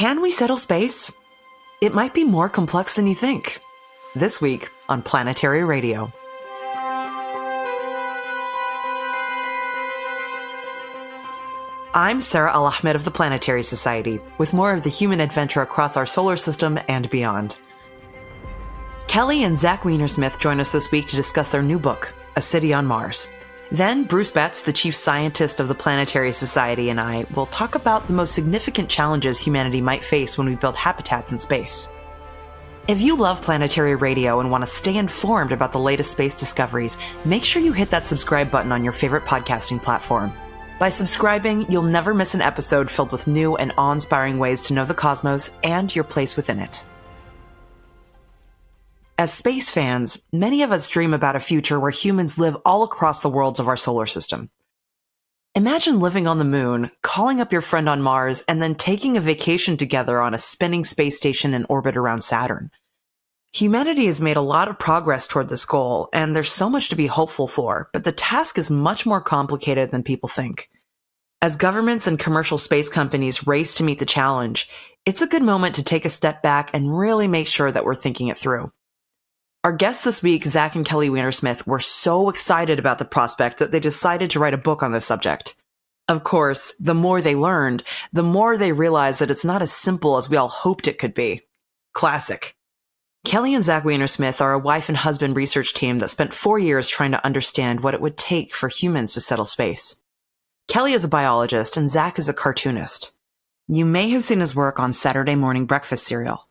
Can we settle space? It might be more complex than you think. This week on Planetary Radio. I'm Sarah Al Ahmed of the Planetary Society, with more of the human adventure across our solar system and beyond. Kelly and Zach Weinersmith join us this week to discuss their new book, A City on Mars. Then, Bruce Betts, the chief scientist of the Planetary Society, and I will talk about the most significant challenges humanity might face when we build habitats in space. If you love planetary radio and want to stay informed about the latest space discoveries, make sure you hit that subscribe button on your favorite podcasting platform. By subscribing, you'll never miss an episode filled with new and awe inspiring ways to know the cosmos and your place within it. As space fans, many of us dream about a future where humans live all across the worlds of our solar system. Imagine living on the moon, calling up your friend on Mars, and then taking a vacation together on a spinning space station in orbit around Saturn. Humanity has made a lot of progress toward this goal, and there's so much to be hopeful for, but the task is much more complicated than people think. As governments and commercial space companies race to meet the challenge, it's a good moment to take a step back and really make sure that we're thinking it through. Our guests this week, Zach and Kelly Weinersmith, were so excited about the prospect that they decided to write a book on this subject. Of course, the more they learned, the more they realized that it's not as simple as we all hoped it could be. Classic. Kelly and Zach Weinersmith are a wife and husband research team that spent four years trying to understand what it would take for humans to settle space. Kelly is a biologist and Zach is a cartoonist. You may have seen his work on Saturday morning breakfast cereal.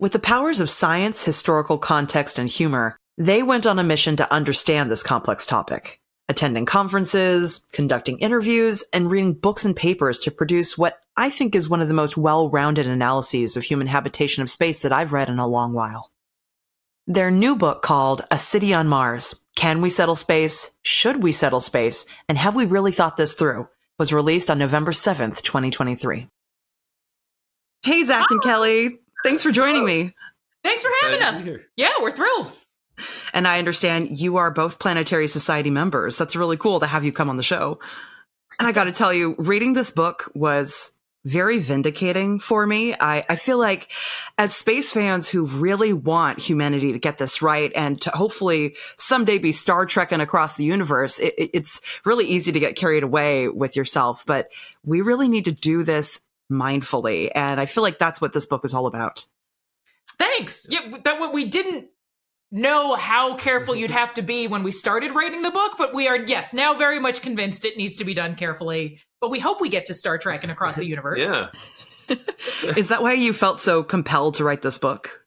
With the powers of science, historical context, and humor, they went on a mission to understand this complex topic, attending conferences, conducting interviews, and reading books and papers to produce what I think is one of the most well-rounded analyses of human habitation of space that I've read in a long while. Their new book called A City on Mars Can We Settle Space? Should We Settle Space? And Have We Really Thought This Through? was released on November 7th, 2023. Hey, Zach and ah! Kelly. Thanks for joining oh. me. Thanks for having us. Yeah, we're thrilled. And I understand you are both Planetary Society members. That's really cool to have you come on the show. And I got to tell you, reading this book was very vindicating for me. I, I feel like as space fans who really want humanity to get this right and to hopefully someday be Star Trekking across the universe, it, it's really easy to get carried away with yourself, but we really need to do this mindfully. And I feel like that's what this book is all about. Thanks. Yeah, that what we didn't know how careful you'd have to be when we started writing the book, but we are, yes, now very much convinced it needs to be done carefully. But we hope we get to Star Trek and across the universe. yeah. is that why you felt so compelled to write this book?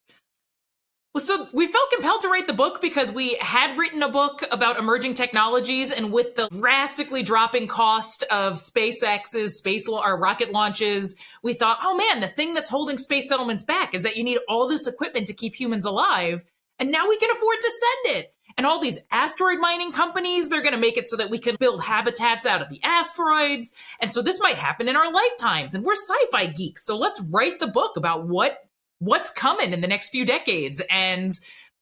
So we felt compelled to write the book because we had written a book about emerging technologies, and with the drastically dropping cost of SpaceX's space or rocket launches, we thought, oh man, the thing that's holding space settlements back is that you need all this equipment to keep humans alive, and now we can afford to send it. And all these asteroid mining companies, they're going to make it so that we can build habitats out of the asteroids. And so this might happen in our lifetimes. And we're sci-fi geeks. So let's write the book about what what's coming in the next few decades and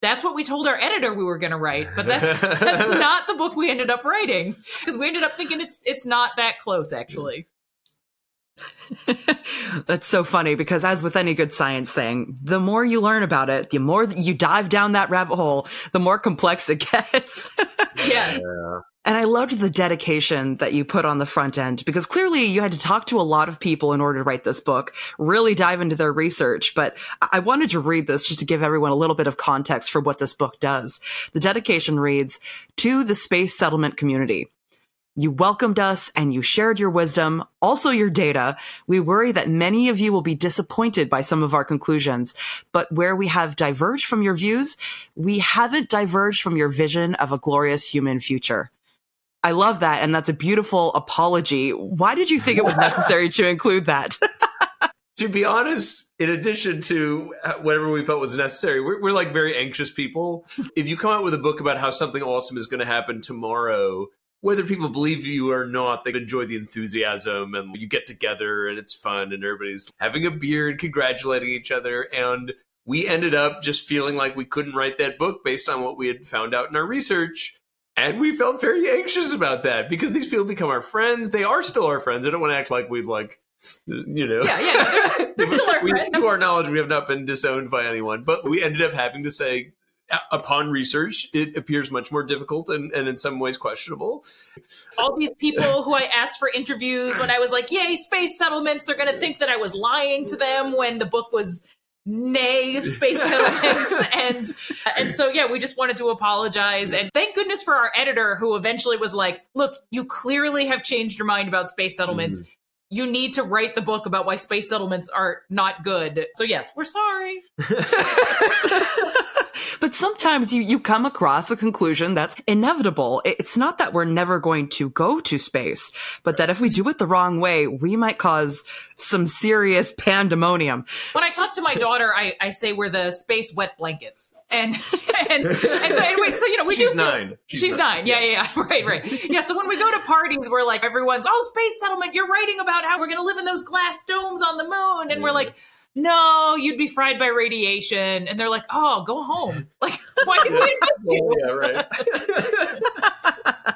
that's what we told our editor we were going to write but that's that's not the book we ended up writing because we ended up thinking it's it's not that close actually That's so funny because, as with any good science thing, the more you learn about it, the more you dive down that rabbit hole, the more complex it gets. yeah. yeah. And I loved the dedication that you put on the front end because clearly you had to talk to a lot of people in order to write this book, really dive into their research. But I wanted to read this just to give everyone a little bit of context for what this book does. The dedication reads to the space settlement community. You welcomed us and you shared your wisdom, also your data. We worry that many of you will be disappointed by some of our conclusions, but where we have diverged from your views, we haven't diverged from your vision of a glorious human future. I love that. And that's a beautiful apology. Why did you think it was necessary to include that? to be honest, in addition to uh, whatever we felt was necessary, we're, we're like very anxious people. if you come out with a book about how something awesome is going to happen tomorrow, whether people believe you or not, they enjoy the enthusiasm and you get together and it's fun and everybody's having a beer and congratulating each other. And we ended up just feeling like we couldn't write that book based on what we had found out in our research. And we felt very anxious about that because these people become our friends. They are still our friends. I don't want to act like we've like You know, Yeah, yeah, they're, they're still our we, friends. to our knowledge, we have not been disowned by anyone, but we ended up having to say, upon research, it appears much more difficult and, and in some ways questionable. all these people who I asked for interviews when I was like, "Yay, space settlements!" They're going to think that I was lying to them when the book was nay space settlements. And and so yeah we just wanted to apologize. And thank goodness for our editor who eventually was like look you clearly have changed your mind about space settlements mm-hmm. You need to write the book about why space settlements are not good so yes we're sorry but sometimes you, you come across a conclusion that's inevitable. It's not that we're never going to go to space, but that if we do it the wrong way, we might cause some serious pandemonium. when I talk to my daughter, I, I say we're the space wet blankets, and and, and so anyway, so you know we do She's do. nine. She's, nine. Yeah, yeah, yeah. Right, right. Yeah. So when we go to parties, we're like, everyone's, oh, space settlement. You're writing about how we're going to live in those glass domes on the moon, and we're like. No, you'd be fried by radiation. And they're like, oh, go home. Like, why did we invite you? yeah, right.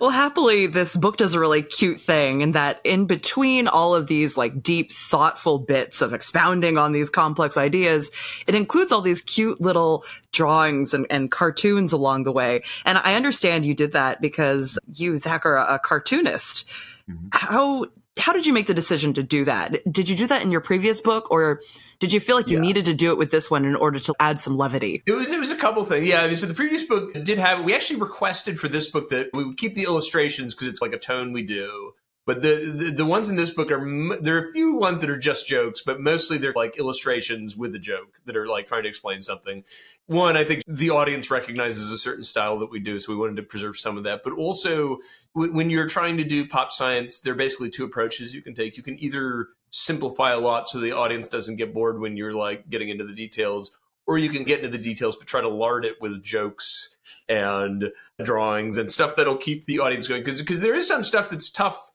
Well, happily, this book does a really cute thing in that in between all of these like deep, thoughtful bits of expounding on these complex ideas, it includes all these cute little drawings and, and cartoons along the way. And I understand you did that because you, Zach, are a, a cartoonist. Mhm. How how did you make the decision to do that? Did you do that in your previous book, or did you feel like you Yeah. needed to do it with this one in order to add some levity? It was it was a couple things. Yeah, so the previous book did have. We actually requested for this book that we would keep the illustrations because it's like a tone we do. But the, the the ones in this book are there are a few ones that are just jokes, but mostly they're like illustrations with a joke that are like trying to explain something. One, I think the audience recognizes a certain style that we do, so we wanted to preserve some of that. But also, when you're trying to do pop science, there are basically two approaches you can take. You can either simplify a lot so the audience doesn't get bored when you're like getting into the details, or you can get into the details but try to lard it with jokes and drawings and stuff that'll keep the audience going because because there is some stuff that's tough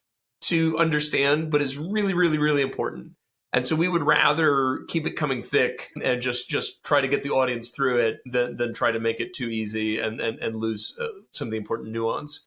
to understand but is really really really important and so we would rather keep it coming thick and just just try to get the audience through it than, than try to make it too easy and and, and lose uh, some of the important nuance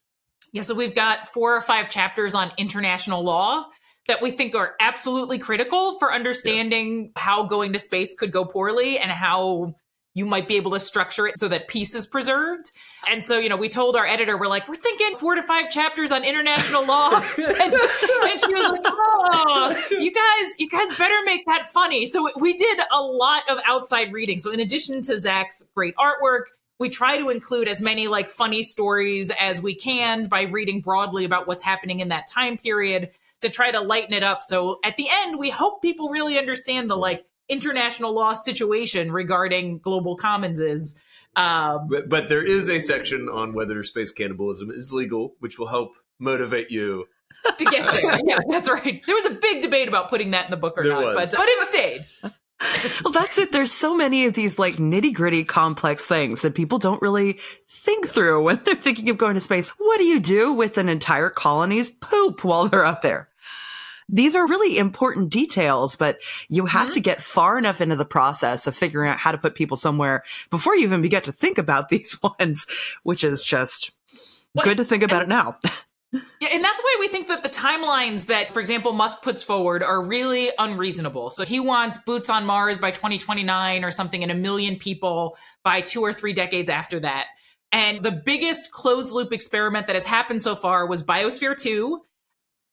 Yeah, so we've got four or five chapters on international law that we think are absolutely critical for understanding how going to space could go poorly and how you might be able to structure it so that peace is preserved. And so, you know, we told our editor, we're like, we're thinking four to five chapters on international law. and, and she was like, oh, you guys, you guys better make that funny. So we did a lot of outside reading. So in addition to Zach's great artwork, we try to include as many like funny stories as we can by reading broadly about what's happening in that time period to try to lighten it up. So at the end, we hope people really understand the like international law situation regarding global commons is. Um, but, but there is a section on whether space cannibalism is legal which will help motivate you to get there. yeah, that's right. There was a big debate about putting that in the book or There not, was. but but it stayed. Well, that's it. There's so many of these like nitty gritty complex things that people don't really think through when they're thinking of going to space. What do you do with an entire colony's poop while they're up there? These are really important details, but you have Mhm. to get far enough into the process of figuring out how to put people somewhere before you even get to think about these ones, which is just Well, good to think about it now. Yeah, and that's why we think that the timelines that, for example, Musk puts forward are really unreasonable. So he wants boots on Mars by 2029 or something, and a million people by two or three decades after that. And the biggest closed loop experiment that has happened so far was Biosphere 2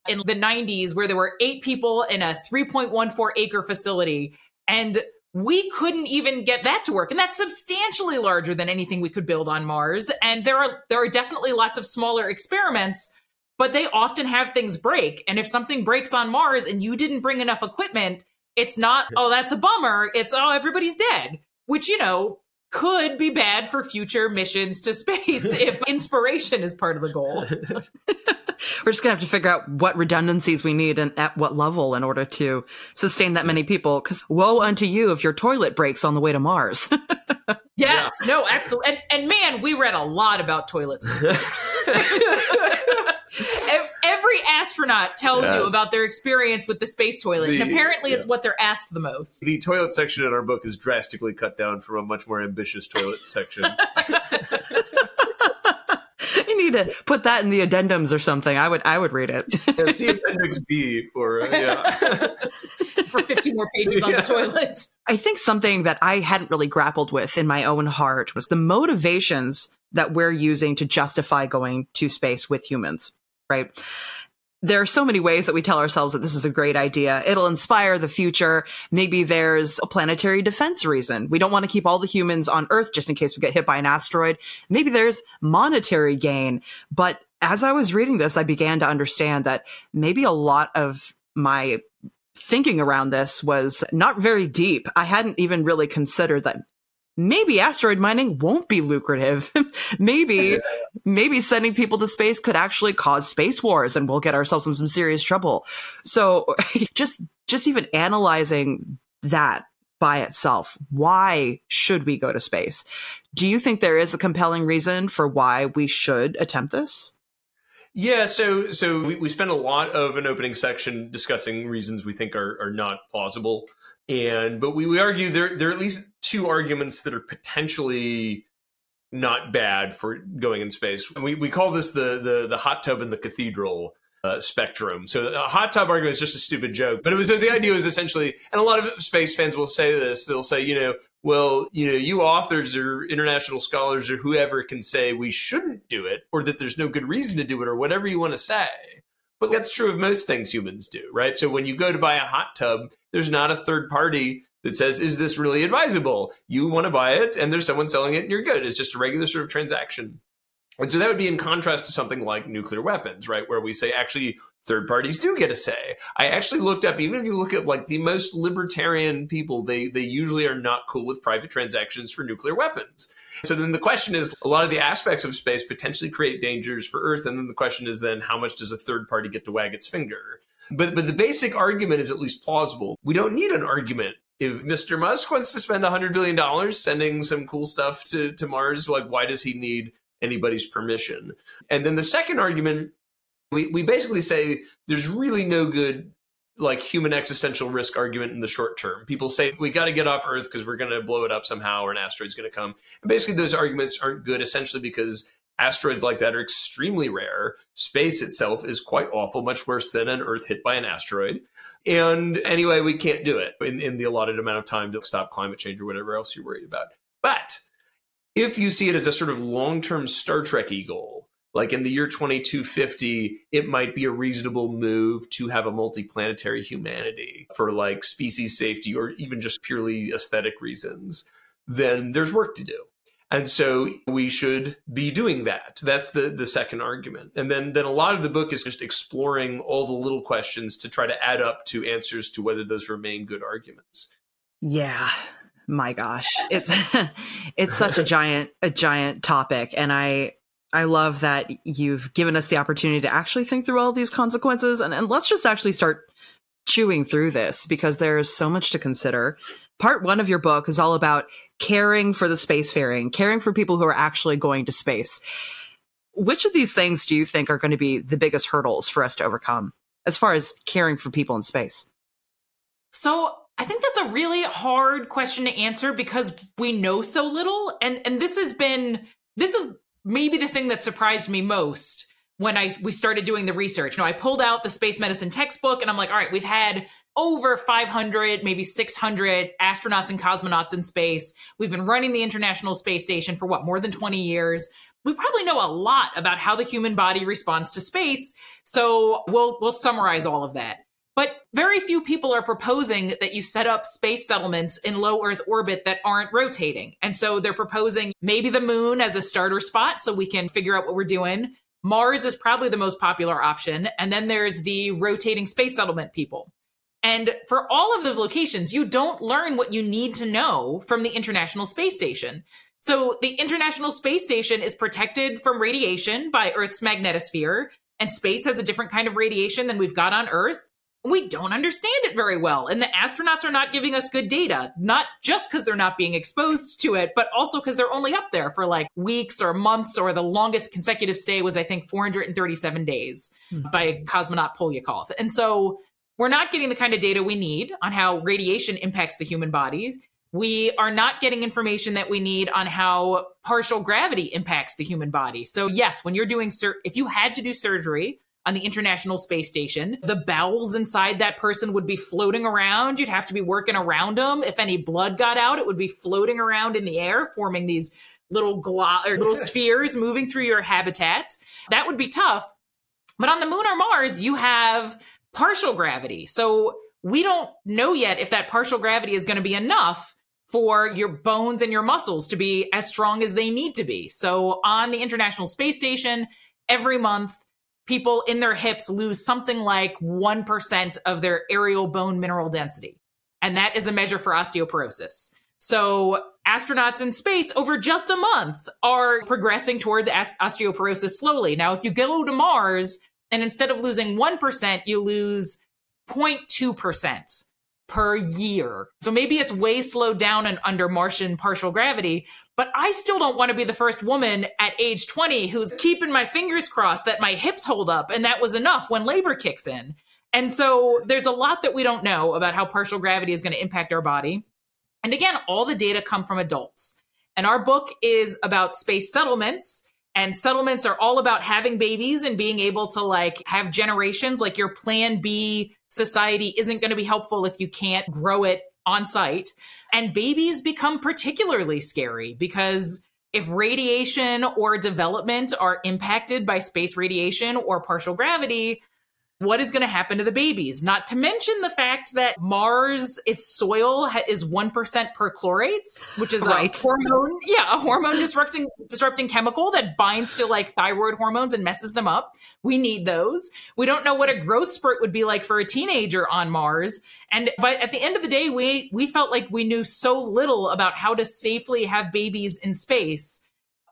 in the 90s, where there were eight people in a 3.14 acre facility. And we couldn't even get that to work. And that's substantially larger than anything we could build on mars. And there are there are definitely lots of smaller experiments but they often have things break. And if something breaks on mars and you didn't bring enough equipment it's not oh that's a bummer. It's oh everybody's dead which you know could be bad for future missions to space if inspiration is part of the goal We're just gonna have to figure out what redundancies we need and at what level in order to sustain that many people. Because woe unto you if your toilet breaks on the way to Mars. yes no absolutely and, and man we read a lot about toilets in space Every astronaut tells you about their experience with the space toilet, The- and apparently it's what they're asked the most. the toilet section in our book is drastically cut down from a much more ambitious toilet section you need to put that in the addendums or something. I would I would read it. yeah, see Appendix B for uh, yeah. for 50 more pages on Yeah. the toilets. I think something that I hadn't really grappled with in my own heart was the motivations that we're using to justify going to space with humans, right? There are so many ways that we tell ourselves that this is a great idea. It'll inspire the future. Maybe there's a planetary defense reason. We don't want to keep all the humans on Earth just in case we get hit by an asteroid. Maybe there's monetary gain. But as I was reading this, I began to understand that maybe a lot of my thinking around this was not very deep. I hadn't even really considered that maybe asteroid mining won't be lucrative. maybe, maybe sending people to space could actually cause space wars and we'll get ourselves in some serious trouble. So just, just even analyzing that by itself, why should we go to space? Do you think there is a compelling reason for why we should attempt this? Yeah, so so we, we spent a lot of an opening section discussing reasons we think are, are not plausible. And but we, we argue there there are at least two arguments that are potentially not bad for going in space. And we, we call this the the the hot tub and the cathedral uh, spectrum. So a hot tub argument is just a stupid joke, but it was the idea was essentially, and a lot of space fans will say this. They'll say, you know, well, you know, you authors or international scholars or whoever can say we shouldn't do it, or that there's no good reason to do it, or whatever you want to say. But that's true of most things humans do, right? So when you go to buy a hot tub, there's not a third party that says, is this really advisable? You want to buy it, and there's someone selling it, and you're good. It's just a regular sort of transaction. And so that would be in contrast to something like nuclear weapons, right? Where we say actually third parties do get a say. I actually looked up, even if you look at like the most libertarian people, they they usually are not cool with private transactions for nuclear weapons. So then the question is a lot of the aspects of space potentially create dangers for Earth. And then the question is then how much does a third party get to wag its finger? But but the basic argument is at least plausible. We don't need an argument. If Mr. Musk wants to spend $100 billion sending some cool stuff to, to Mars, like why does he need anybody's permission. And then the second argument, we, we basically say there's really no good like human existential risk argument in the short term. People say we got to get off Earth because we're going to blow it up somehow or an asteroid's going to come. And basically those arguments aren't good essentially because asteroids like that are extremely rare. Space itself is quite awful, much worse than an Earth hit by an asteroid. And anyway, we can't do it in, in the allotted amount of time to stop climate change or whatever else you're worried about. But if you see it as a sort of long-term Star Trek goal, like in the year 2250, it might be a reasonable move to have a multiplanetary humanity for like species safety or even just purely aesthetic reasons, then there's work to do. And so we should be doing that. That's the, the second argument. And then, then a lot of the book is just exploring all the little questions to try to add up to answers to whether those remain good arguments. Yeah. My gosh. It's it's such a giant a giant topic and I I love that you've given us the opportunity to actually think through all these consequences and, and let's just actually start chewing through this because there's so much to consider. Part one of your book is all about caring for the spacefaring, caring for people who are actually going to space. Which of these things do you think are going to be the biggest hurdles for us to overcome as far as caring for people in space? So I think that's a really hard question to answer because we know so little. And and this has been this is maybe the thing that surprised me most when I we started doing the research. You know, I pulled out the space medicine textbook and I'm like, all right, we've had over 500, maybe 600 astronauts and cosmonauts in space. We've been running the International Space Station for what, more than 20 years. We probably know a lot about how the human body responds to space. So we'll we'll summarize all of that. But very few people are proposing that you set up space settlements in low Earth orbit that aren't rotating. And so they're proposing maybe the moon as a starter spot so we can figure out what we're doing. Mars is probably the most popular option. And then there's the rotating space settlement people. And for all of those locations, you don't learn what you need to know from the International Space Station. So the International Space Station is protected from radiation by Earth's magnetosphere, and space has a different kind of radiation than we've got on Earth we don't understand it very well. And the astronauts are not giving us good data, not just because they're not being exposed to it, but also because they're only up there for like weeks or months, or the longest consecutive stay was, I think, 437 days mm-hmm. by cosmonaut Polyakov. And so we're not getting the kind of data we need on how radiation impacts the human bodies. We are not getting information that we need on how partial gravity impacts the human body. So, yes, when you're doing, sur- if you had to do surgery on the International Space Station, the bowels inside that person would be floating around. You'd have to be working around them. If any blood got out, it would be floating around in the air, forming these little glo- or little spheres moving through your habitat. That would be tough. But on the moon or Mars, you have partial gravity. So we don't know yet if that partial gravity is going to be enough for your bones and your muscles to be as strong as they need to be. So on the International Space Station, every month, people in their hips lose something like 1% of their areal bone mineral density. And that is a measure for osteoporosis. So astronauts in space over just a month are progressing towards osteoporosis slowly. Now, if you go to Mars and instead of losing 1%, you lose 0.2% per year. So maybe it's way slowed down and under Martian partial gravity, but I still don't want to be the first woman at age 20 who's keeping my fingers crossed that my hips hold up and that was enough when labor kicks in. And so there's a lot that we don't know about how partial gravity is going to impact our body. And again, all the data come from adults. And our book is about space settlements. And settlements are all about having babies and being able to like have generations. Like your plan B society isn't going to be helpful if you can't grow it on site. And babies become particularly scary because if radiation or development are impacted by space radiation or partial gravity, what is going to happen to the babies? Not to mention the fact that Mars, its soil ha- is 1% perchlorates, which is right. a hormone, yeah, a hormone disrupting, disrupting chemical that binds to like thyroid hormones and messes them up. We need those. We don't know what a growth spurt would be like for a teenager on Mars. And, but at the end of the day, we, we felt like we knew so little about how to safely have babies in space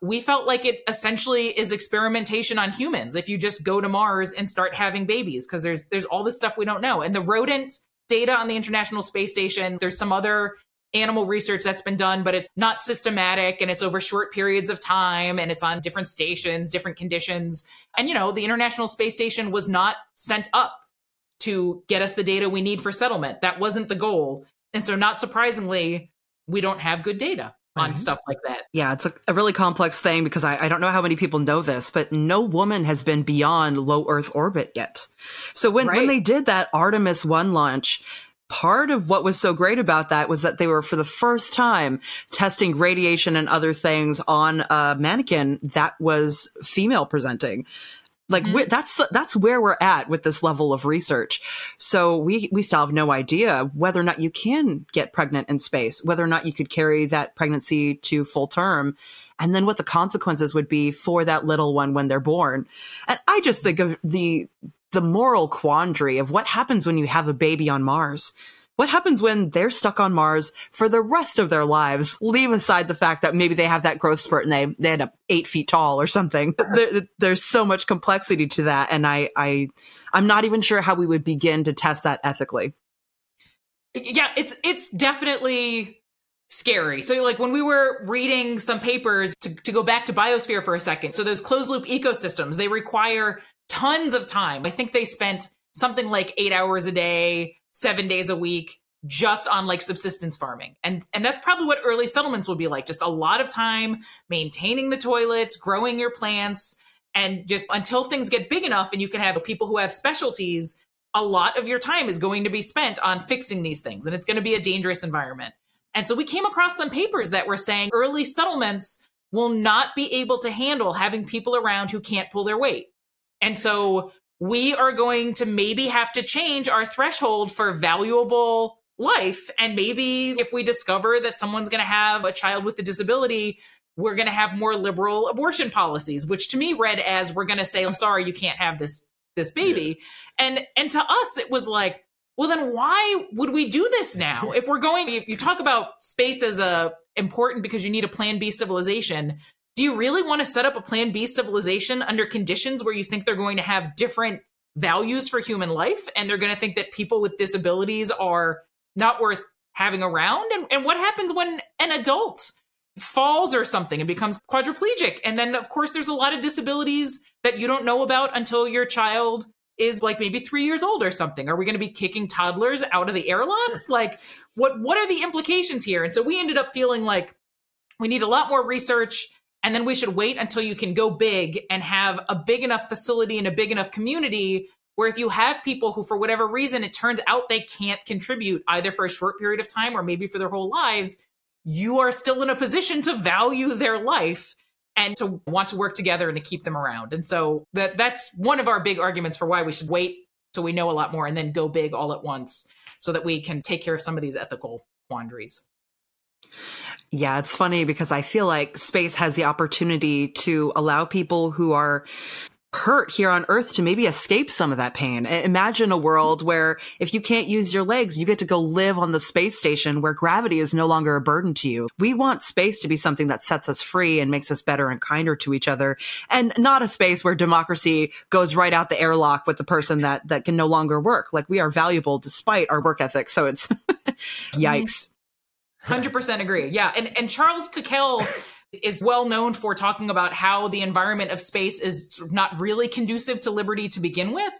we felt like it essentially is experimentation on humans if you just go to Mars and start having babies because there's there's all this stuff we don't know. And the rodent data on the International Space Station, there's some other animal research that's been done, but it's not systematic and it's over short periods of time and it's on different stations, different conditions. And you know, the International Space Station was not sent up to get us the data we need for settlement. That wasn't the goal. And so not surprisingly, we don't have good data on mm-hmm. stuff like that. Yeah, it's a, a really complex thing because I, I, don't know how many people know this, but no woman has been beyond low Earth orbit yet. So when, right. when they did that Artemis 1 launch, part of what was so great about that was that they were for the first time testing radiation and other things on a mannequin that was female presenting like mm-hmm. that's the, that's where we're at with this level of research. So we we still have no idea whether or not you can get pregnant in space, whether or not you could carry that pregnancy to full term, and then what the consequences would be for that little one when they're born. And I just think of the the moral quandary of what happens when you have a baby on Mars. What happens when they're stuck on Mars for the rest of their lives? Leave aside the fact that maybe they have that growth spurt and they, they end up eight feet tall or something. there, there's so much complexity to that. And I, I, I'm not even sure how we would begin to test that ethically. Yeah, it's, it's definitely scary. So like when we were reading some papers to, to go back to biosphere for a second. So those closed loop ecosystems, they require tons of time. I think they spent something like eight hours a day seven days a week just on like subsistence farming. And and that's probably what early settlements would be like. Just a lot of time maintaining the toilets, growing your plants, and just until things get big enough and you can have people who have specialties, a lot of your time is going to be spent on fixing these things. And it's going to be a dangerous environment. And so we came across some papers that were saying early settlements will not be able to handle having people around who can't pull their weight. And so we are going to maybe have to change our threshold for valuable life. And maybe if we discover that someone's going to have a child with a disability, we're going to have more liberal abortion policies, which to me read as we're going to say, I'm sorry, you can't have this, this baby. Yeah. And, and to us, it was like, well, then why would we do this now? If we're going, if you talk about space as a important because you need a plan B civilization, do you really want to set up a plan B civilization under conditions where you think they're going to have different values for human life and they're going to think that people with disabilities are not worth having around? And, and what happens when an adult falls or something and becomes quadriplegic? And then, of course, there's a lot of disabilities that you don't know about until your child is like maybe three years old or something. Are we going to be kicking toddlers out of the airlocks? like, what what are the implications here? And so we ended up feeling like we need a lot more research. And then we should wait until you can go big and have a big enough facility and a big enough community where if you have people who, for whatever reason, it turns out they can't contribute either for a short period of time or maybe for their whole lives, you are still in a position to value their life and to want to work together and to keep them around. And so that that's one of our big arguments for why we should wait till we know a lot more and then go big all at once so that we can take care of some of these ethical quandaries. Yeah, it's funny because I feel like space has the opportunity to allow people who are hurt here on earth to maybe escape some of that pain. Imagine a world where if you can't use your legs, you get to go live on the space station where gravity is no longer a burden to you. We want space to be something that sets us free and makes us better and kinder to each other and not a space where democracy goes right out the airlock with the person that, that can no longer work. Like we are valuable despite our work ethic. So it's yikes. 100% agree. Yeah. And, and Charles Cockell is well known for talking about how the environment of space is not really conducive to liberty to begin with.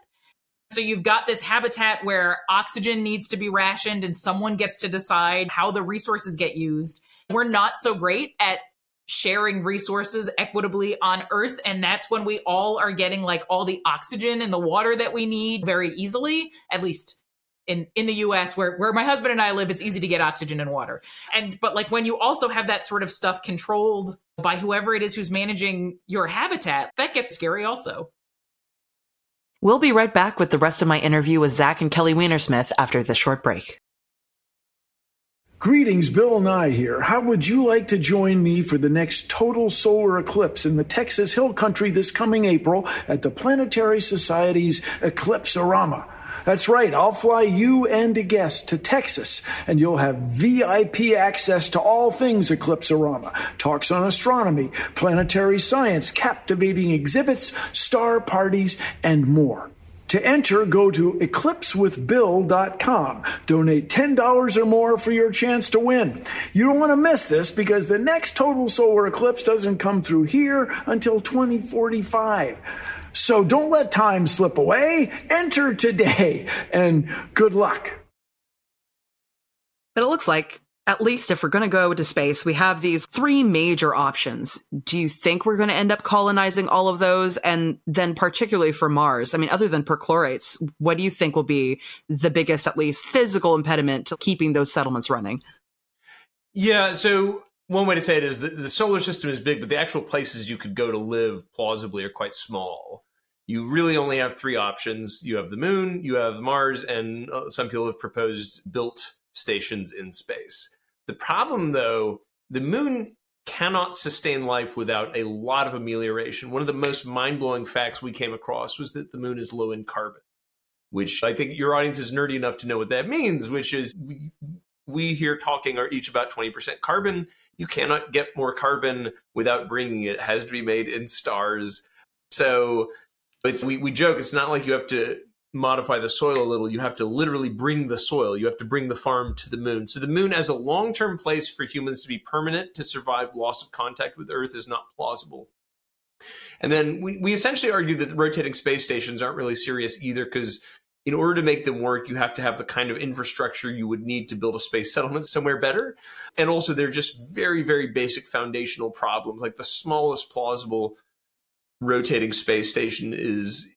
So you've got this habitat where oxygen needs to be rationed and someone gets to decide how the resources get used. We're not so great at sharing resources equitably on earth and that's when we all are getting like all the oxygen and the water that we need very easily at least in in the US where where my husband and I live it's easy to get oxygen and water. And but like when you also have that sort of stuff controlled by whoever it is who's managing your habitat, that gets scary also. We'll be right back with the rest of my interview with Zach and Kelly Weinersmith after this short break. Greetings, Bill Nye here. How would you like to join me for the next total solar eclipse in the Texas Hill Country this coming April at the Planetary Society's Eclipse-orama? That's right. I'll fly you and a guest to Texas, and you'll have VIP access to all things Eclipse-orama. Talks on astronomy, planetary science, captivating exhibits, star parties, and more. To enter, go to eclipsewithbill.com. Donate $10 or more for your chance to win. You don't want to miss this because the next total solar eclipse doesn't come through here until 2045. So don't let time slip away. Enter today and good luck. But it looks like, at least if we're going to go to space, we have these three major options. Do you think we're going to end up colonizing all of those? And then, particularly for Mars, I mean, other than perchlorates, what do you think will be the biggest, at least physical impediment to keeping those settlements running? Yeah, so one way to say it is that the solar system is big, but the actual places you could go to live plausibly are quite small you really only have three options. You have the moon, you have Mars, and uh, some people have proposed built stations in space. The problem, though, the moon cannot sustain life without a lot of amelioration. One of the most mind blowing facts we came across was that the moon is low in carbon, which I think your audience is nerdy enough to know what that means, which is we, we here talking are each about 20% carbon. You cannot get more carbon without bringing it. It has to be made in stars. So it's we, we joke it's not like you have to modify the soil a little you have to literally bring the soil you have to bring the farm to the moon so the moon as a long-term place for humans to be permanent to survive loss of contact with earth is not plausible and then we, we essentially argue that the rotating space stations aren't really serious either because in order to make them work, you have to have the kind of infrastructure you would need to build a space settlement somewhere better. And also, they're just very, very basic foundational problems. Like the smallest plausible rotating space station is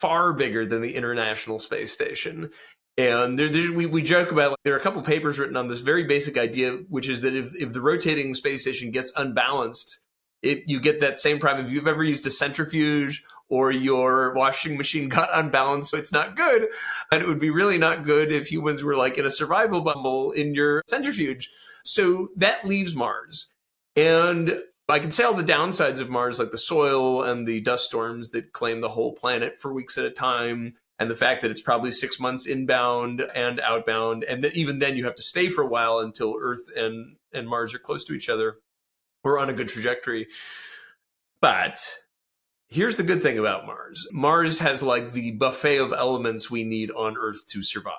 far bigger than the International Space Station. And there, we, we joke about like, there are a couple papers written on this very basic idea, which is that if, if the rotating space station gets unbalanced, it, you get that same problem. If you've ever used a centrifuge or your washing machine got unbalanced, so it's not good. And it would be really not good if humans were like in a survival bubble in your centrifuge. So that leaves Mars. And I can say all the downsides of Mars, like the soil and the dust storms that claim the whole planet for weeks at a time, and the fact that it's probably six months inbound and outbound, and that even then you have to stay for a while until Earth and, and Mars are close to each other. We're on a good trajectory. But here's the good thing about Mars Mars has like the buffet of elements we need on Earth to survive.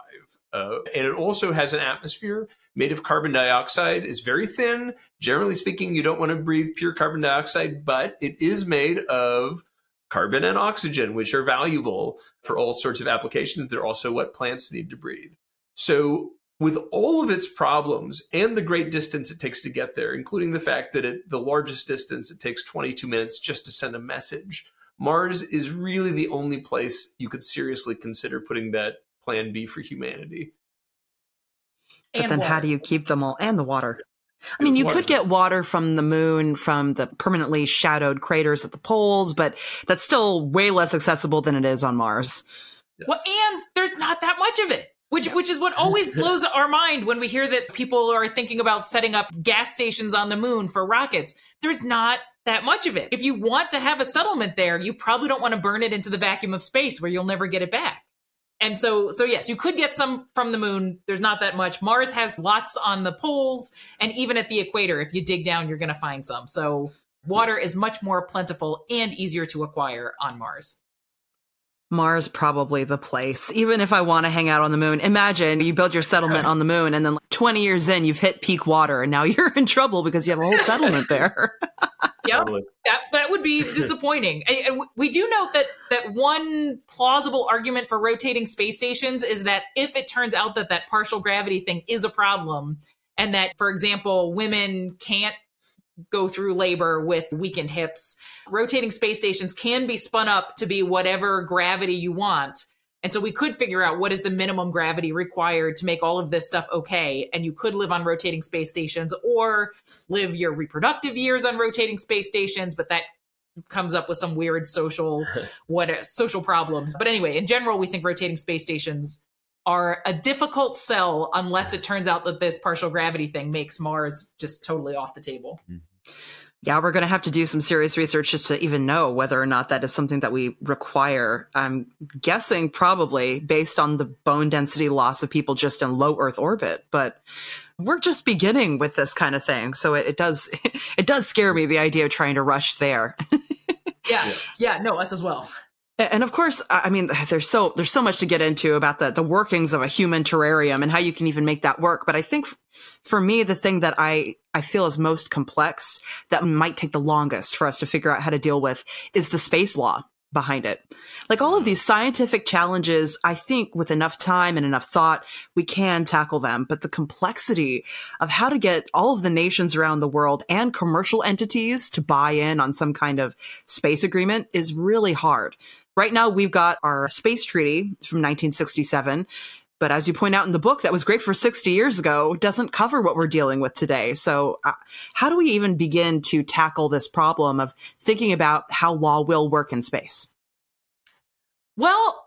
Uh, and it also has an atmosphere made of carbon dioxide. It's very thin. Generally speaking, you don't want to breathe pure carbon dioxide, but it is made of carbon and oxygen, which are valuable for all sorts of applications. They're also what plants need to breathe. So, with all of its problems and the great distance it takes to get there, including the fact that it, the largest distance it takes 22 minutes just to send a message, Mars is really the only place you could seriously consider putting that plan B for humanity. But then, water. how do you keep them all and the water? I mean, you could get water from the moon from the permanently shadowed craters at the poles, but that's still way less accessible than it is on Mars. Yes. Well, and there's not that much of it. Which, which is what always blows our mind when we hear that people are thinking about setting up gas stations on the moon for rockets. There's not that much of it. If you want to have a settlement there, you probably don't want to burn it into the vacuum of space where you'll never get it back. And so, so yes, you could get some from the moon. There's not that much. Mars has lots on the poles, and even at the equator, if you dig down, you're going to find some. So, water is much more plentiful and easier to acquire on Mars. Mars probably the place. Even if I want to hang out on the moon, imagine you build your settlement on the moon and then 20 years in you've hit peak water and now you're in trouble because you have a whole settlement there. yep. That that would be disappointing. And we do note that that one plausible argument for rotating space stations is that if it turns out that that partial gravity thing is a problem and that for example women can't go through labor with weakened hips. Rotating space stations can be spun up to be whatever gravity you want. And so we could figure out what is the minimum gravity required to make all of this stuff okay. And you could live on rotating space stations or live your reproductive years on rotating space stations, but that comes up with some weird social what social problems. But anyway, in general, we think rotating space stations are a difficult sell unless it turns out that this partial gravity thing makes Mars just totally off the table. Mm-hmm. Yeah, we're going to have to do some serious research just to even know whether or not that is something that we require. I'm guessing probably based on the bone density loss of people just in low Earth orbit, but we're just beginning with this kind of thing. So it, it does it does scare me the idea of trying to rush there. yeah. Yeah, no, us as well. And of course, I mean, there's so there's so much to get into about the the workings of a human terrarium and how you can even make that work. But I think for me, the thing that I I feel is most complex that might take the longest for us to figure out how to deal with is the space law behind it. Like all of mm-hmm. these scientific challenges, I think with enough time and enough thought, we can tackle them. But the complexity of how to get all of the nations around the world and commercial entities to buy in on some kind of space agreement is really hard. Right now, we've got our space treaty from 1967. But as you point out in the book, that was great for 60 years ago, doesn't cover what we're dealing with today. So, uh, how do we even begin to tackle this problem of thinking about how law will work in space? Well,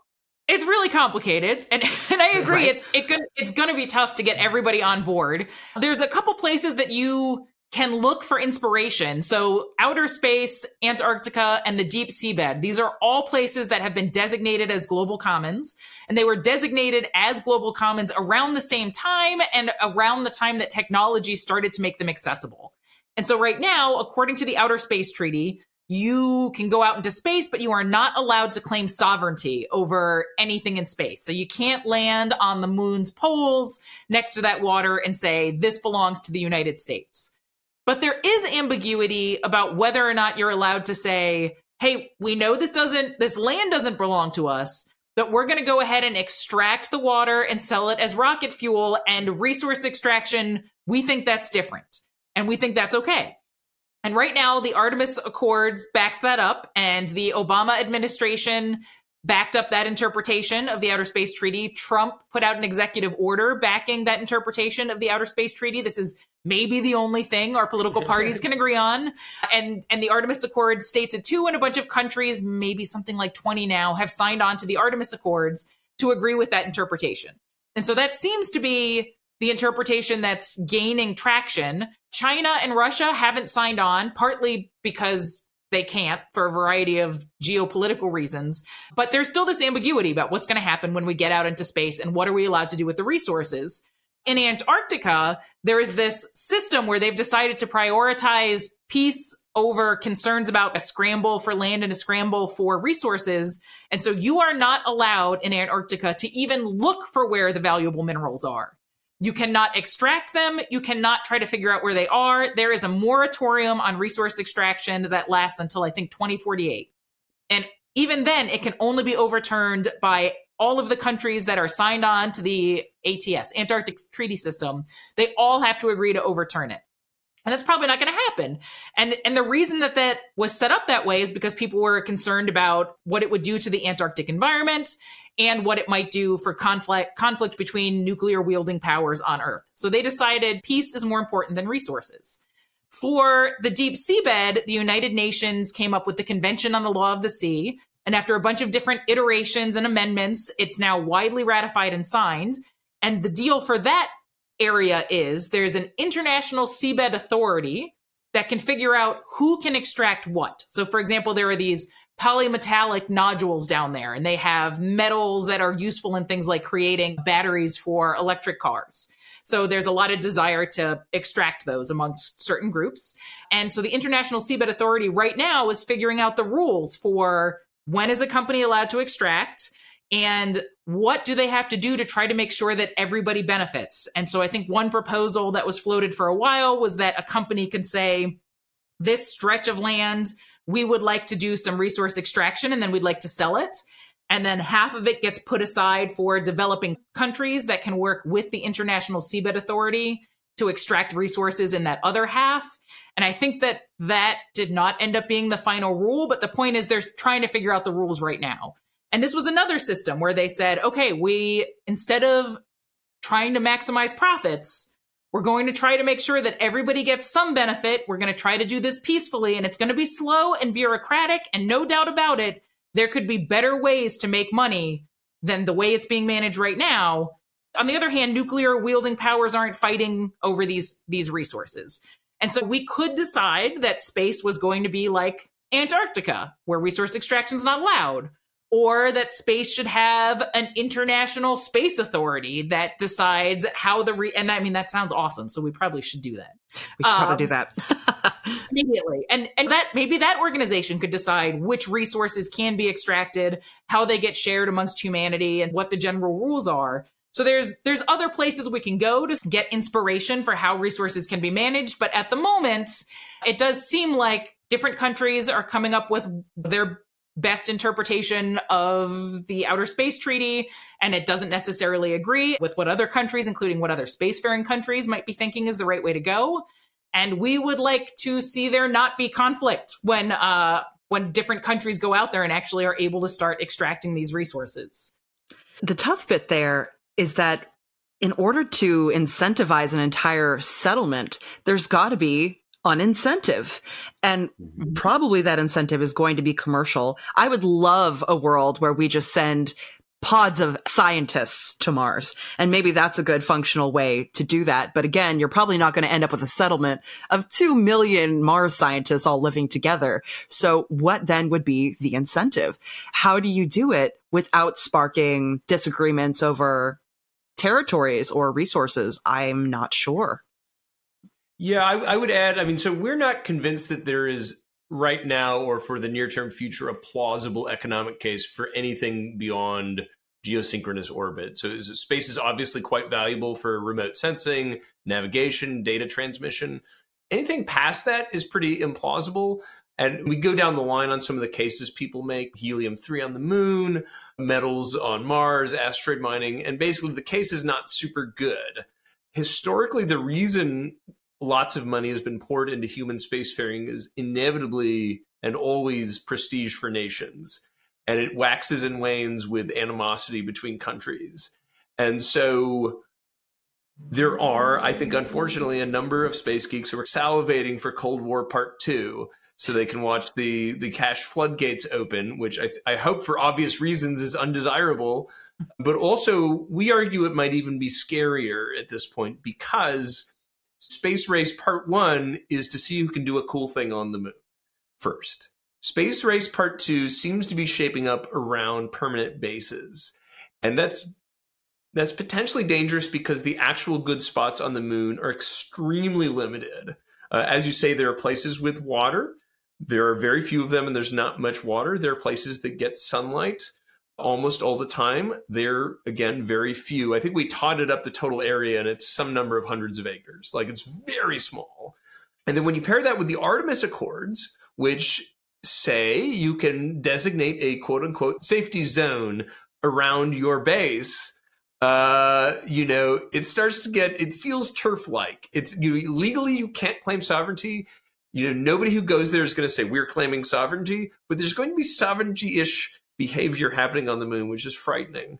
it's really complicated, and, and I agree. Right. It's it, it's going to be tough to get everybody on board. There's a couple places that you can look for inspiration. So, outer space, Antarctica, and the deep seabed, these are all places that have been designated as global commons. And they were designated as global commons around the same time and around the time that technology started to make them accessible. And so, right now, according to the Outer Space Treaty, you can go out into space, but you are not allowed to claim sovereignty over anything in space. So you can't land on the moon's poles next to that water and say, this belongs to the United States. But there is ambiguity about whether or not you're allowed to say, hey, we know this doesn't, this land doesn't belong to us, but we're going to go ahead and extract the water and sell it as rocket fuel and resource extraction. We think that's different. And we think that's okay. And right now, the Artemis Accords backs that up, and the Obama administration backed up that interpretation of the Outer Space Treaty. Trump put out an executive order backing that interpretation of the Outer Space Treaty. This is maybe the only thing our political parties can agree on. And and the Artemis Accord states it too, and a bunch of countries, maybe something like 20 now, have signed on to the Artemis Accords to agree with that interpretation. And so that seems to be the interpretation that's gaining traction. China and Russia haven't signed on, partly because they can't for a variety of geopolitical reasons. But there's still this ambiguity about what's going to happen when we get out into space and what are we allowed to do with the resources. In Antarctica, there is this system where they've decided to prioritize peace over concerns about a scramble for land and a scramble for resources. And so you are not allowed in Antarctica to even look for where the valuable minerals are. You cannot extract them. You cannot try to figure out where they are. There is a moratorium on resource extraction that lasts until I think 2048. And even then, it can only be overturned by all of the countries that are signed on to the ATS, Antarctic Treaty System. They all have to agree to overturn it. And that's probably not going to happen. And and the reason that that was set up that way is because people were concerned about what it would do to the Antarctic environment and what it might do for conflict conflict between nuclear wielding powers on Earth. So they decided peace is more important than resources. For the deep seabed, the United Nations came up with the Convention on the Law of the Sea. And after a bunch of different iterations and amendments, it's now widely ratified and signed. And the deal for that area is there's an international seabed authority that can figure out who can extract what. So, for example, there are these polymetallic nodules down there, and they have metals that are useful in things like creating batteries for electric cars. So there's a lot of desire to extract those amongst certain groups. And so the International Seabed Authority right now is figuring out the rules for when is a company allowed to extract and what do they have to do to try to make sure that everybody benefits? And so I think one proposal that was floated for a while was that a company can say, this stretch of land, we would like to do some resource extraction and then we'd like to sell it. And then half of it gets put aside for developing countries that can work with the International Seabed Authority to extract resources in that other half. And I think that that did not end up being the final rule, but the point is they're trying to figure out the rules right now. And this was another system where they said, okay, we, instead of trying to maximize profits, we're going to try to make sure that everybody gets some benefit. We're going to try to do this peacefully, and it's going to be slow and bureaucratic. And no doubt about it, there could be better ways to make money than the way it's being managed right now. On the other hand, nuclear wielding powers aren't fighting over these these resources. And so we could decide that space was going to be like Antarctica, where resource extraction is not allowed, or that space should have an international space authority that decides how the re- and I mean that sounds awesome. So we probably should do that. We should um, probably do that immediately, and and that maybe that organization could decide which resources can be extracted, how they get shared amongst humanity, and what the general rules are. So there's there's other places we can go to get inspiration for how resources can be managed, but at the moment, it does seem like different countries are coming up with their best interpretation of the Outer Space Treaty, and it doesn't necessarily agree with what other countries, including what other spacefaring countries, might be thinking is the right way to go. And we would like to see there not be conflict when uh, when different countries go out there and actually are able to start extracting these resources. The tough bit there is that in order to incentivize an entire settlement, there's got to be an incentive. And mm-hmm. probably that incentive is going to be commercial. I would love a world where we just send pods of scientists to Mars. And maybe that's a good functional way to do that. But again, you're probably not going to end up with a settlement of 2 million Mars scientists all living together. So what then would be the incentive? How do you do it without sparking disagreements over territories or resources? I'm not sure. Yeah, I, I, would add. I mean, so we're not convinced that there is right now or for the near term future a plausible economic case for anything beyond geosynchronous orbit. So space is obviously quite valuable for remote sensing, navigation, data transmission. Anything past that is pretty implausible. And we go down the line on some of the cases people make helium 3 on the moon, metals on Mars, asteroid mining, and basically the case is not super good. Historically, the reason lots of money has been poured into human spacefaring is inevitably and always prestige for nations. And it waxes and wanes with animosity between countries. And so there are, I think, unfortunately, a number of space geeks who are salivating for Cold War Part Two, so they can watch the the cash floodgates open, which I, I hope, for obvious reasons, is undesirable. But also, we argue it might even be scarier at this point because Space Race Part 1 is to see who can do a cool thing on the moon first. Space Race Part 2 seems to be shaping up around permanent bases. And that's that's potentially dangerous because the actual good spots on the moon are extremely limited. Uh, as you say, there are places with water. There are very few of them, and there's not much water. There are places that get sunlight almost all the time. They're again very few. I think we totted up the total area and it's some number of hundreds of acres. Like it's very small. And then when you pair that with the Artemis Accords, which say you can designate a quote unquote safety zone around your base uh you know it starts to get it feels turf like it's you legally you can't claim sovereignty you know nobody who goes there is going to say we're claiming sovereignty but there's going to be sovereignty-ish behavior happening on the moon which is frightening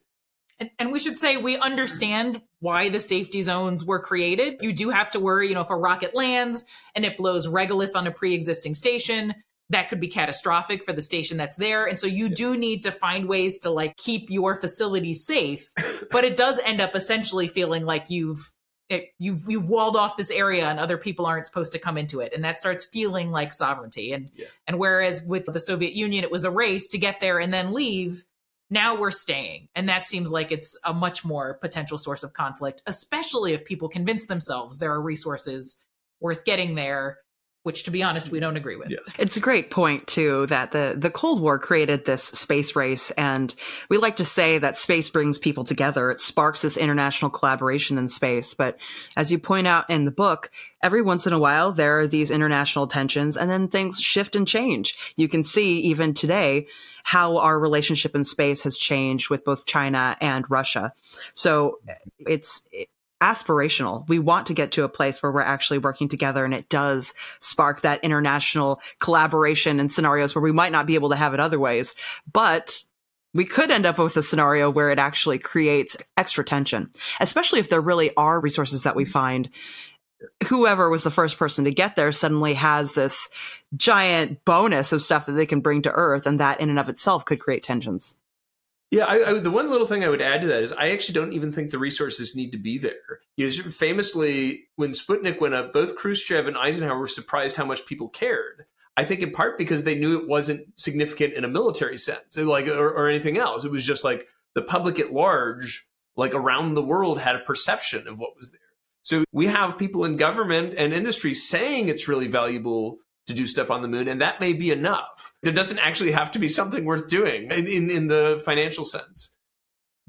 and, and, we should say we understand why the safety zones were created. You do have to worry, you know, if a rocket lands and it blows regolith on a pre-existing station, that could be catastrophic for the station that's there. And so you do need to find ways to like keep your facility safe. but it does end up essentially feeling like you've it, you've you've walled off this area and other people aren't supposed to come into it. And that starts feeling like sovereignty. And yeah. and whereas with the Soviet Union it was a race to get there and then leave now we're staying. And that seems like it's a much more potential source of conflict especially if people convince themselves there are resources worth getting there which to be honest we don't agree with. Yes. It's a great point too that the the Cold War created this space race and we like to say that space brings people together. It sparks this international collaboration in space, but as you point out in the book, every once in a while there are these international tensions and then things shift and change. You can see even today how our relationship in space has changed with both China and Russia. So it's aspirational. We want to get to a place where we're actually working together and it does spark that international collaboration in scenarios where we might not be able to have it other ways. But we could end up with a scenario where it actually creates extra tension, especially if there really are resources that we find. Whoever was the first person to get there suddenly has this giant bonus of stuff that they can bring to Earth, and that in and of itself could create tensions. Yeah, I, I, the one little thing I would add to that is I actually don't even think the resources need to be there. You know, famously, when Sputnik went up, both Khrushchev and Eisenhower were surprised how much people cared. I think in part because they knew it wasn't significant in a military sense, uh, like or, or anything else. It was just like the public at large, like around the world, had a perception of what was there. So we have people in government and industry saying it's really valuable to do stuff on the moon, and that may be enough. There doesn't actually have to be something worth doing in, in, in the financial sense.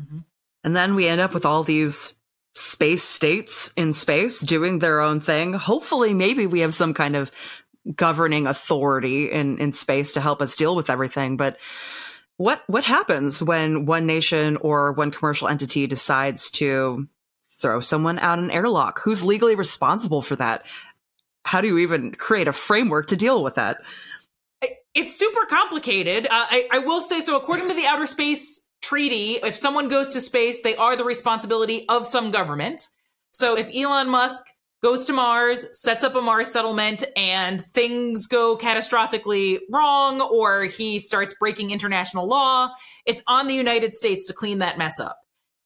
Mm-hmm. And then we end up with all these space states in space doing their own thing. Hopefully, maybe we have some kind of governing authority in, in space to help us deal with everything. But what what happens when one nation or one commercial entity decides to throw someone out an airlock? Who's legally responsible for that? How do you even create a framework to deal with that? It's super complicated. Uh, I, I will say so. According to the Outer Space Treaty, if someone goes to space, they are the responsibility of some government. So if Elon Musk goes to Mars, sets up a Mars settlement, and things go catastrophically wrong, or he starts breaking international law, it's on the United States to clean that mess up.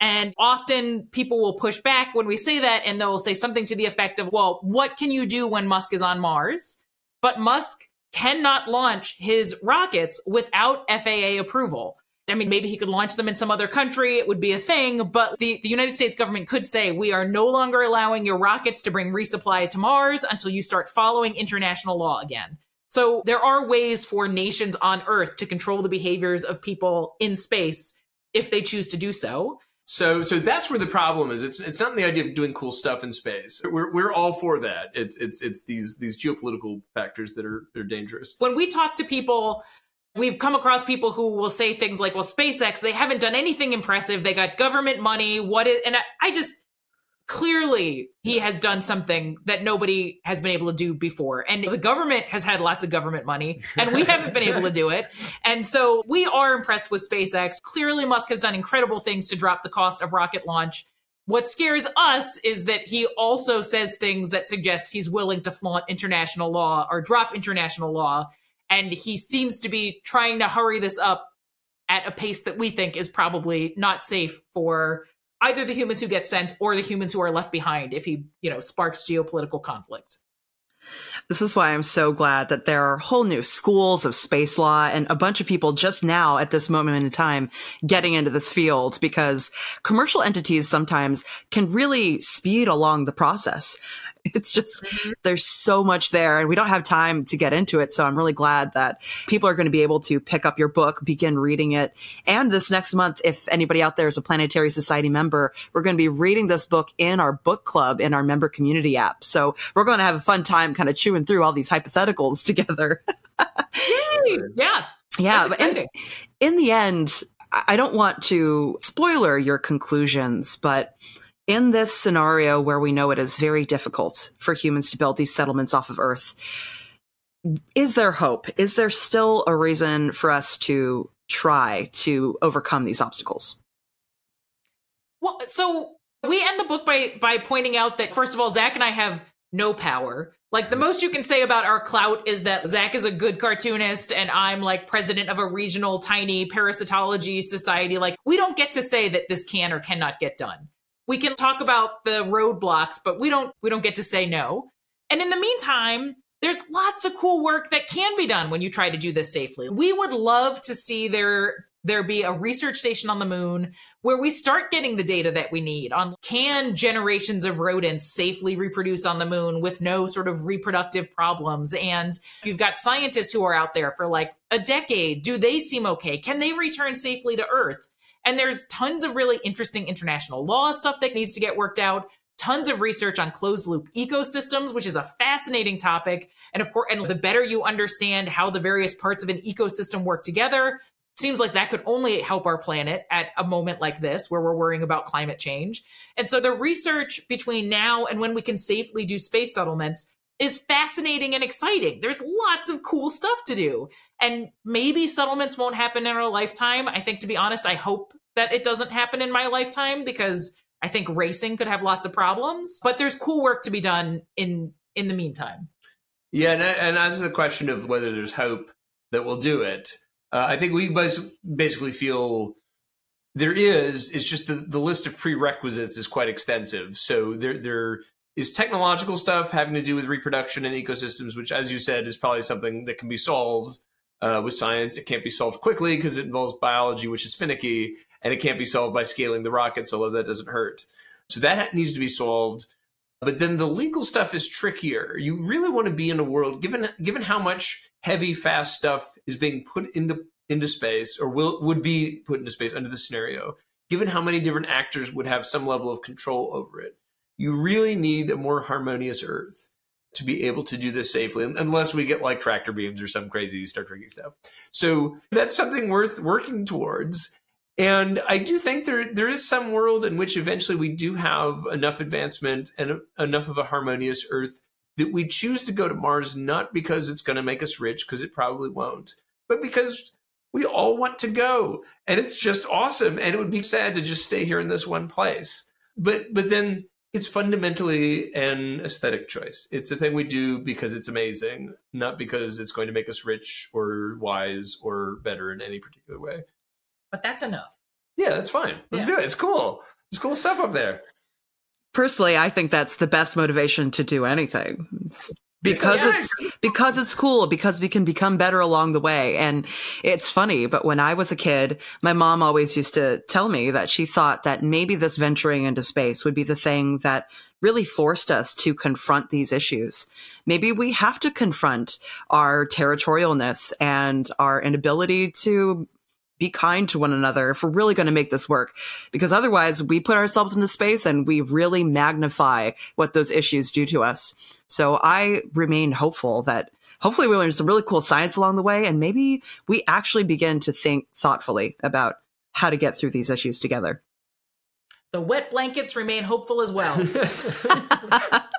And often people will push back when we say that and they'll say something to the effect of, well, what can you do when Musk is on Mars? But Musk cannot launch his rockets without FAA approval. I mean, maybe he could launch them in some other country. It would be a thing, but the, the United States government could say, we are no longer allowing your rockets to bring resupply to Mars until you start following international law again. So there are ways for nations on Earth to control the behaviors of people in space if they choose to do so. So, so that's where the problem is. It's it's not the idea of doing cool stuff in space. We're we're all for that. It's it's it's these these geopolitical factors that are are dangerous. When we talk to people, we've come across people who will say things like, "Well, SpaceX, they haven't done anything impressive. They got government money. What is?" And I, I just clearly he has done something that nobody has been able to do before. And the government has had lots of government money and we haven't been able to do it. And so we are impressed with SpaceX. Clearly, Musk has done incredible things to drop the cost of rocket launch. What scares us is that he also says things that suggest he's willing to flaunt international law or drop international law. And he seems to be trying to hurry this up at a pace that we think is probably not safe for either the humans who get sent or the humans who are left behind if he, you know, sparks geopolitical conflict. This is why I'm so glad that there are whole new schools of space law and a bunch of people just now at this moment in time getting into this field because commercial entities sometimes can really speed along the process. It's just, mm-hmm. there's so much there and we don't have time to get into it. So I'm really glad that people are going to be able to pick up your book, begin reading it. And this next month, if anybody out there is a Planetary Society member, we're going to be reading this book in our book club in our member community app. So we're going to have a fun time kind of chewing through all these hypotheticals together. yeah, Yay! Yeah. Yeah. In, in the end, I don't want to spoiler your conclusions, but in this scenario where we know it is very difficult for humans to build these settlements off of Earth, is there hope? Is there still a reason for us to try to overcome these obstacles? Well, so we end the book by by pointing out that first of all, Zach and I have no power. Like the most you can say about our clout is that Zach is a good cartoonist and I'm like president of a regional tiny parasitology society. Like we don't get to say that this can or cannot get done. We can talk about the roadblocks, but we don't we don't get to say no. And in the meantime, there's lots of cool work that can be done when you try to do this safely. We would love to see there there be a research station on the moon where we start getting the data that we need on can generations of rodents safely reproduce on the moon with no sort of reproductive problems and you've got scientists who are out there for like a decade do they seem okay can they return safely to earth and there's tons of really interesting international law stuff that needs to get worked out tons of research on closed loop ecosystems which is a fascinating topic and of course and the better you understand how the various parts of an ecosystem work together seems like that could only help our planet at a moment like this where we're worrying about climate change. And so the research between now and when we can safely do space settlements is fascinating and exciting. There's lots of cool stuff to do. And maybe settlements won't happen in our lifetime. I think to be honest, I hope that it doesn't happen in my lifetime because I think racing could have lots of problems, but there's cool work to be done in in the meantime. Yeah, and, and as to the question of whether there's hope that we'll do it, uh, I think we bas- basically feel there is. It's just the, the list of prerequisites is quite extensive. So there there is technological stuff having to do with reproduction and ecosystems, which, as you said, is probably something that can be solved uh, with science. It can't be solved quickly because it involves biology, which is finicky, and it can't be solved by scaling the rockets, although that doesn't hurt. So that needs to be solved. But then the legal stuff is trickier. You really want to be in a world, given given how much heavy, fast stuff is being put into into space, or will would be put into space under the scenario. Given how many different actors would have some level of control over it, you really need a more harmonious Earth to be able to do this safely, unless we get like tractor beams or some crazy Star Trek stuff. So that's something worth working towards. And I do think there there is some world in which eventually we do have enough advancement and enough of a harmonious Earth that we choose to go to Mars not because it's going to make us rich, because it probably won't, but because we all want to go, and it's just awesome. And it would be sad to just stay here in this one place. But but then it's fundamentally an aesthetic choice. It's a thing we do because it's amazing, not because it's going to make us rich or wise or better in any particular way. But that's enough. Yeah, that's fine. Let's Yeah. do it. It's cool. There's cool stuff up there. Personally, I think that's the best motivation to do anything. It's because it's because it's cool because we can become better along the way. And it's funny but when i was a kid my mom always used to tell me that she thought that maybe this venturing into space would be the thing that really forced us to confront these issues. Maybe we have to confront our territorialness and our inability to be kind to one another if we're really going to make this work. Because otherwise, we put ourselves into space and we really magnify what those issues do to us. So I remain hopeful that hopefully we learn some really cool science along the way and maybe we actually begin to think thoughtfully about how to get through these issues together. The wet blankets remain hopeful as well.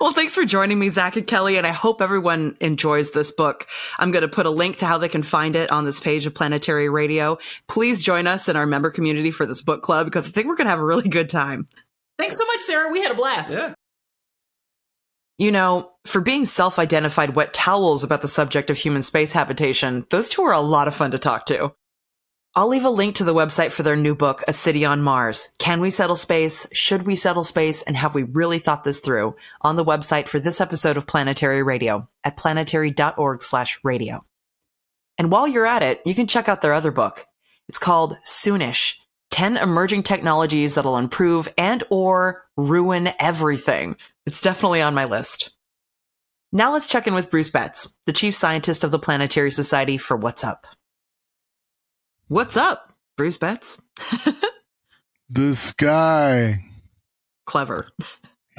well, thanks for joining me, Zach and Kelly, and I hope everyone enjoys this book. I'm going to put a link to how they can find it on this page of Planetary Radio. Please join us in our member community for this book club because I think we're going to have a really good time. Thanks so much, Sarah. We had a blast. Yeah. You know, for being self identified wet towels about the subject of human space habitation, those two are a lot of fun to talk to. I'll leave a link to the website for their new book, A City on Mars. Can we settle space? Should we settle space? And have we really thought this through on the website for this episode of Planetary Radio at planetary.org slash radio. And while you're at it, you can check out their other book. It's called Soonish, 10 emerging technologies that'll improve and or ruin everything. It's definitely on my list. Now let's check in with Bruce Betts, the chief scientist of the Planetary Society for What's Up. What's up, Bruce Betts? The sky. Clever.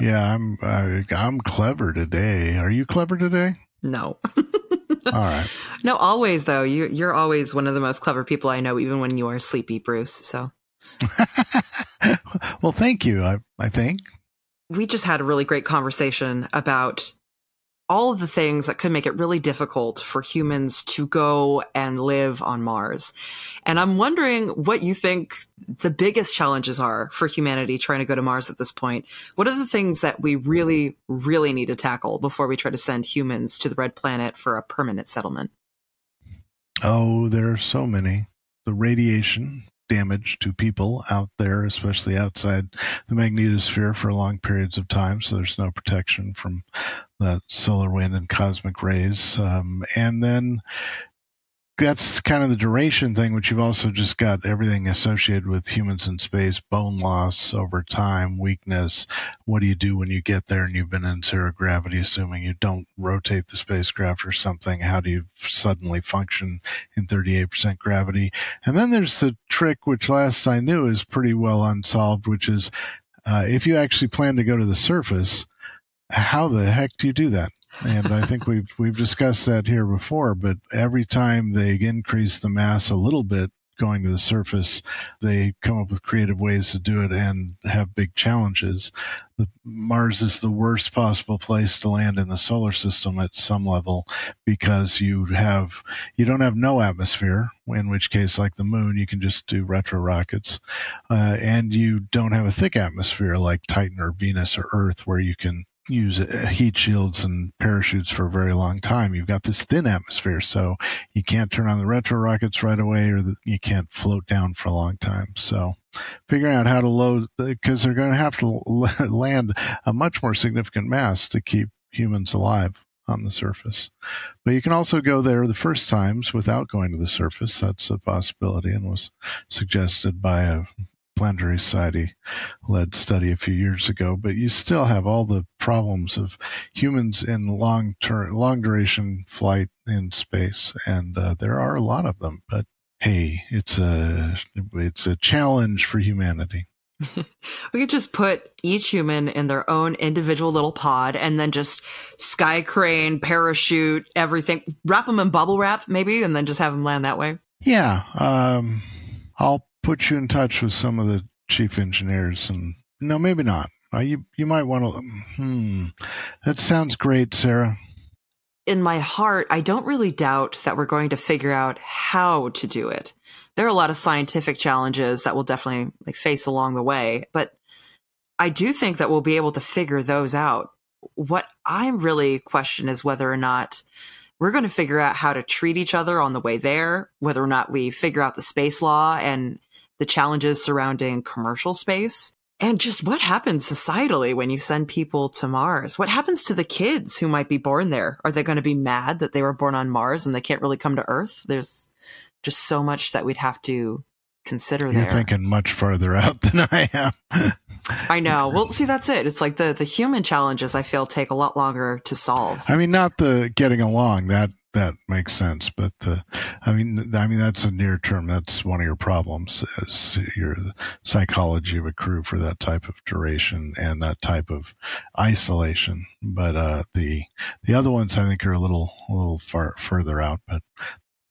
Yeah, I'm uh, I'm clever today. Are you clever today? No. All right. No, always though. You you're always one of the most clever people I know, even when you are sleepy, Bruce. So well, thank you. I I think we just had a really great conversation about all of the things that could make it really difficult for humans to go and live on Mars. And I'm wondering what you think the biggest challenges are for humanity trying to go to Mars at this point. What are the things that we really, really need to tackle before we try to send humans to the red planet for a permanent settlement? Oh, there are so many. The radiation, damage to people out there, especially outside the magnetosphere for long periods of time. So there's no protection from the solar wind and cosmic rays. Um, and then that's kind of the duration thing, which you've also just got everything associated with humans in space, bone loss over time, weakness. What do you do when you get there and you've been in zero gravity, assuming you don't rotate the spacecraft or something? How do you suddenly function in 38% gravity? And then there's the trick, which last I knew is pretty well unsolved, which is uh, if you actually plan to go to the surface, how the heck do you do that? And I think we've we've discussed that here before. But every time they increase the mass a little bit going to the surface, they come up with creative ways to do it and have big challenges. The, Mars is the worst possible place to land in the solar system at some level because you have you don't have no atmosphere. In which case, like the Moon, you can just do retro rockets, uh, and you don't have a thick atmosphere like Titan or Venus or Earth, where you can use uh, heat shields and parachutes for a very long time. You've got this thin atmosphere, so you can't turn on the retro rockets right away, or the, you can't float down for a long time. So, figuring out how to load because they're going to have to land a much more significant mass to keep humans alive on the surface. But you can also go there the first times without going to the surface. That's a possibility and was suggested by a Planetary Society led study a few years ago, but you still have all the problems of humans in long term, long duration flight in space, and uh, there are a lot of them. But hey, it's a it's a challenge for humanity. we could just put each human in their own individual little pod and then just sky crane, parachute, everything, wrap them in bubble wrap maybe, and then just have them land that way. Yeah. Um, I'll put you in touch with some of the chief engineers and no, maybe not. Uh, you you might want to. Hmm, that sounds great, Sarah. In my heart, I don't really doubt that we're going to figure out how to do it. There are a lot of scientific challenges that we'll definitely like face along the way, but I do think that we'll be able to figure those out. What I really question is whether or not we're going to figure out how to treat each other on the way there, whether or not we figure out the space law and the challenges surrounding commercial space, and just what happens societally when you send people to Mars? What happens to the kids who might be born there? Are they going to be mad that they were born on Mars and they can't really come to Earth? There's just so much that we'd have to consider You're there. thinking much farther out than I am. I know. Well, see, that's it. It's like the the human challenges I feel take a lot longer to solve. I mean, not the getting along that that makes sense. But uh, I mean, I mean that's a near term. That's one of your problems is your psychology of a crew for that type of duration and that type of isolation. But uh, the the other ones I think are a little a little far further out. But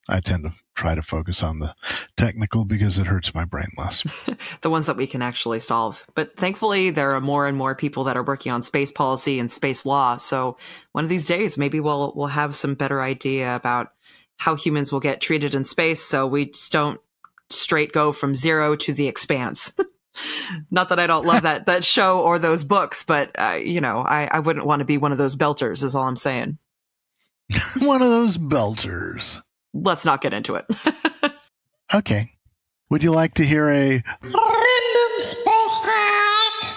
I tend to try to focus on the technical because it hurts my brain less. the ones that we can actually solve. But thankfully, there are more and more people that are working on space policy and space law. So one of these days, maybe we'll we'll have some better idea about how humans will get treated in space, so we just don't straight go from zero to the expanse. Not that I don't love that that show or those books, but uh, you know, I, I wouldn't want to be one of those belters. Is all I'm saying. one of those belters let's not get into it. okay. Would you like to hear a random space fact?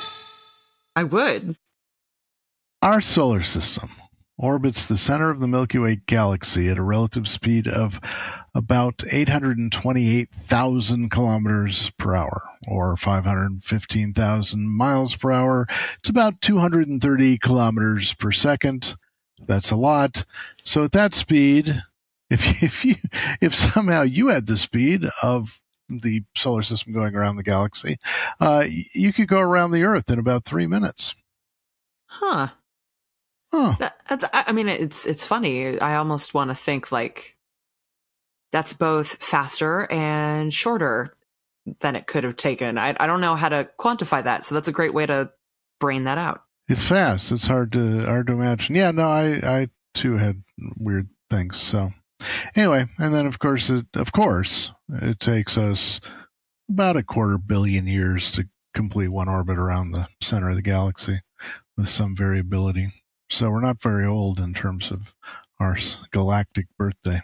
I would. Our solar system orbits the center of the Milky Way galaxy at a relative speed of about 828,000 kilometers per hour, or 515,000 miles per hour. It's about 230 kilometers per second. That's a lot. So at that speed, if if you if somehow you had the speed of the solar system going around the galaxy, uh, you could go around the Earth in about three minutes. Huh. Huh. That, that's, I I mean, it's it's funny. I almost want to think like that's both faster and shorter than it could have taken. I, I don't know how to quantify that, so that's a great way to brain that out. It's fast. It's hard to hard to imagine. Yeah, no, I I too had weird things. So anyway, and then of course it of course it takes us about a quarter billion years to complete one orbit around the center of the galaxy with some variability. So we're not very old in terms of our galactic birthday.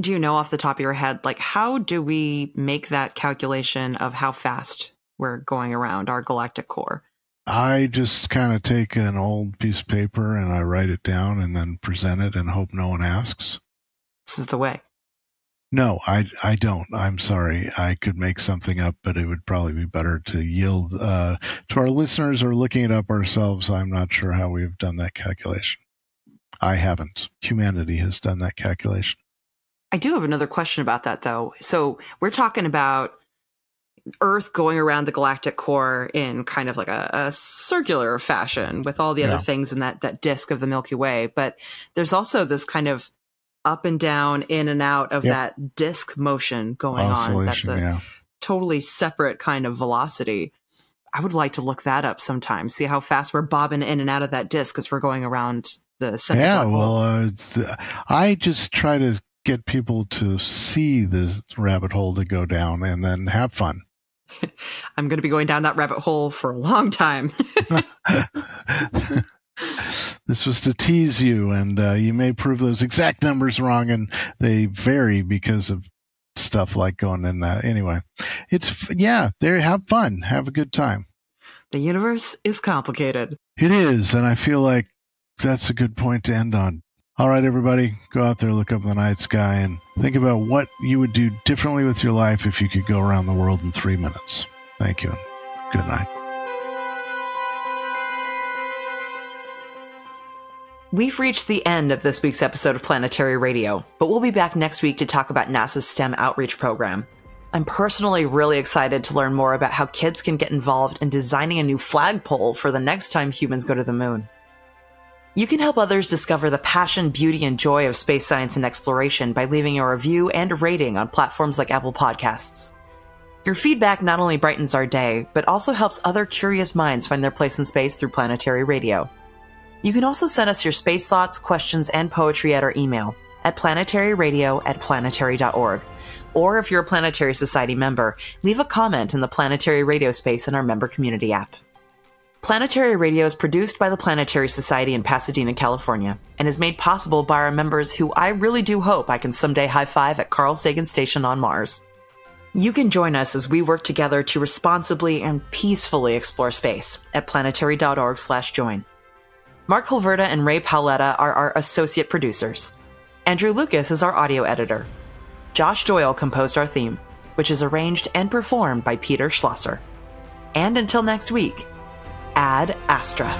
Do you know off the top of your head, like how do we make that calculation of how fast we're going around our galactic core? I just kind of take an old piece of paper and I write it down and then present it and hope no one asks. This is the way. No, I I don't. I'm sorry. I could make something up, but it would probably be better to yield uh, to our listeners or looking it up ourselves. I'm not sure how we have done that calculation. I haven't. Humanity has done that calculation. I do have another question about that, though. So we're talking about Earth going around the galactic core in kind of like a, a circular fashion with all the other things in that that disk of the Milky Way. But there's also this kind of up and down, in and out of Yep. that disk motion going on. That's a yeah. totally separate kind of velocity. I would like to look that up sometime. See how fast we're bobbing in and out of that disk as we're going around the center. Yeah, well, uh, I just try to get people to see the rabbit hole to go down and then have fun. I'm going to be going down that rabbit hole for a long time. this was to tease you, and uh, you may prove those exact numbers wrong, and they vary because of stuff like going in that. Anyway, it's yeah, there. Have fun, have a good time. the universe is complicated. It is, and I feel like that's a good point to end on. All right, everybody, go out there, look up in the night sky, and think about what you would do differently with your life if you could go around the world in three minutes. Thank you, and good night. We've reached the end of this week's episode of Planetary Radio, but we'll be back next week to talk about NASA's STEM outreach program. I'm personally really excited to learn more about how kids can get involved in designing a new flagpole for the next time humans go to the moon. You can help others discover the passion, beauty, and joy of space science and exploration by leaving a review and rating on platforms like Apple Podcasts. Your feedback not only brightens our day, but also helps other curious minds find their place in space through Planetary Radio. You can also send us your space thoughts, questions, and poetry at our email at planetaryradio at planetary.org. Or if you're a Planetary Society member, leave a comment in the Planetary Radio space in our member community app. Planetary Radio is produced by the Planetary Society in Pasadena, California, and is made possible by our members who I really do hope I can someday high five at Carl Sagan Station on Mars. You can join us as we work together to responsibly and peacefully explore space at planetary.org/join. Mark Hilverda and Ray Paoletta are our associate producers. Andrew Lucas is our audio editor. Josh Doyle composed our theme, which is arranged and performed by Peter Schlosser. And until next week, Ad Astra.